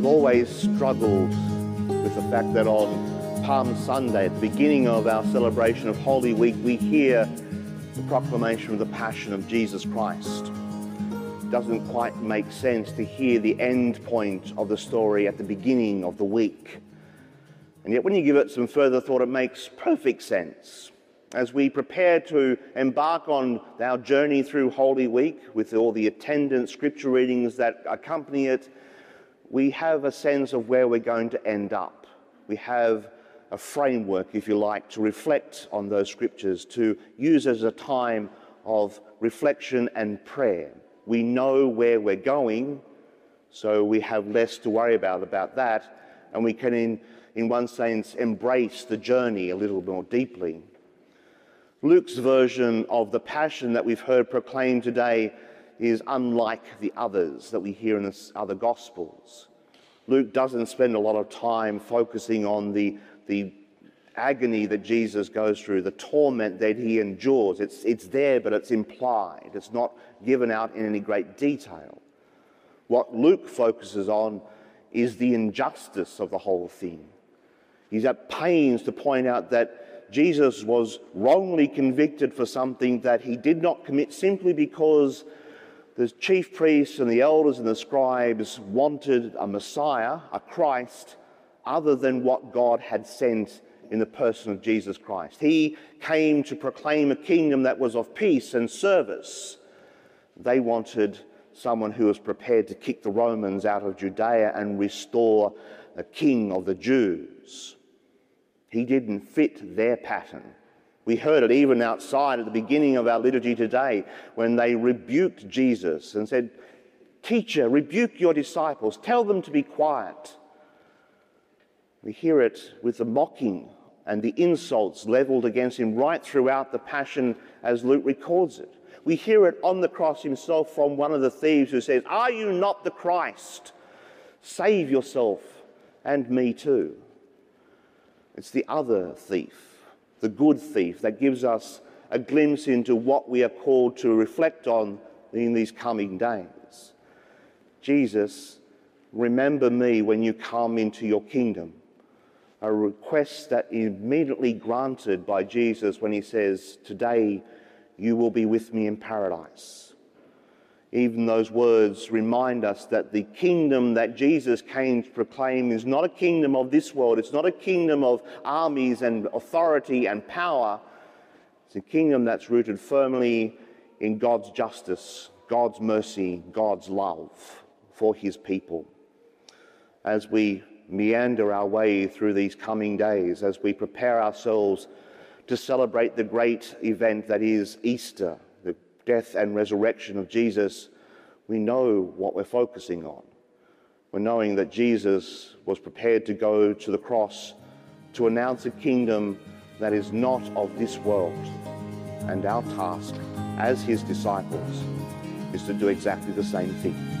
I've always struggled with the fact that on Palm Sunday, at the beginning of our celebration of Holy Week, we hear the proclamation of the Passion of Jesus Christ. It doesn't quite make sense to hear the end point of the story at the beginning of the week. And yet, when you give it some further thought, it makes perfect sense. As we prepare to embark on our journey through Holy Week with all the attendant scripture readings that accompany it, we have a sense of where we're going to end up. We have a framework, if you like, to reflect on those scriptures, to use as a time of reflection and prayer. We know where we're going, so we have less to worry about about that, and we can, in, in one sense, embrace the journey a little more deeply. Luke's version of the Passion that we've heard proclaimed today is unlike the others that we hear in the other Gospels. Luke doesn't spend a lot of time focusing on the, the agony that Jesus goes through, the torment that he endures. It's, it's there, but it's implied. It's not given out in any great detail. What Luke focuses on is the injustice of the whole thing. He's at pains to point out that Jesus was wrongly convicted for something that he did not commit simply because the chief priests and the elders and the scribes wanted a Messiah, a Christ, other than what God had sent in the person of Jesus Christ. He came to proclaim a kingdom that was of peace and service. They wanted someone who was prepared to kick the Romans out of Judea and restore a king of the Jews. He didn't fit their pattern. We heard it even outside at the beginning of our liturgy today when they rebuked Jesus and said, Teacher, rebuke your disciples, tell them to be quiet. We hear it with the mocking and the insults leveled against him right throughout the Passion as Luke records it. We hear it on the cross himself from one of the thieves who says, Are you not the Christ? Save yourself and me too. It's the other thief the good thief, that gives us a glimpse into what we are called to reflect on in these coming days. Jesus, remember me when you come into your kingdom. A request that immediately granted by Jesus when he says, Today you will be with me in paradise even those words remind us that the kingdom that Jesus came to proclaim is not a kingdom of this world. It's not a kingdom of armies and authority and power. It's a kingdom that's rooted firmly in God's justice, God's mercy, God's love for his people. As we meander our way through these coming days, as we prepare ourselves to celebrate the great event that is Easter death and resurrection of Jesus, we know what we're focusing on. We're knowing that Jesus was prepared to go to the cross to announce a kingdom that is not of this world. And our task as his disciples is to do exactly the same thing.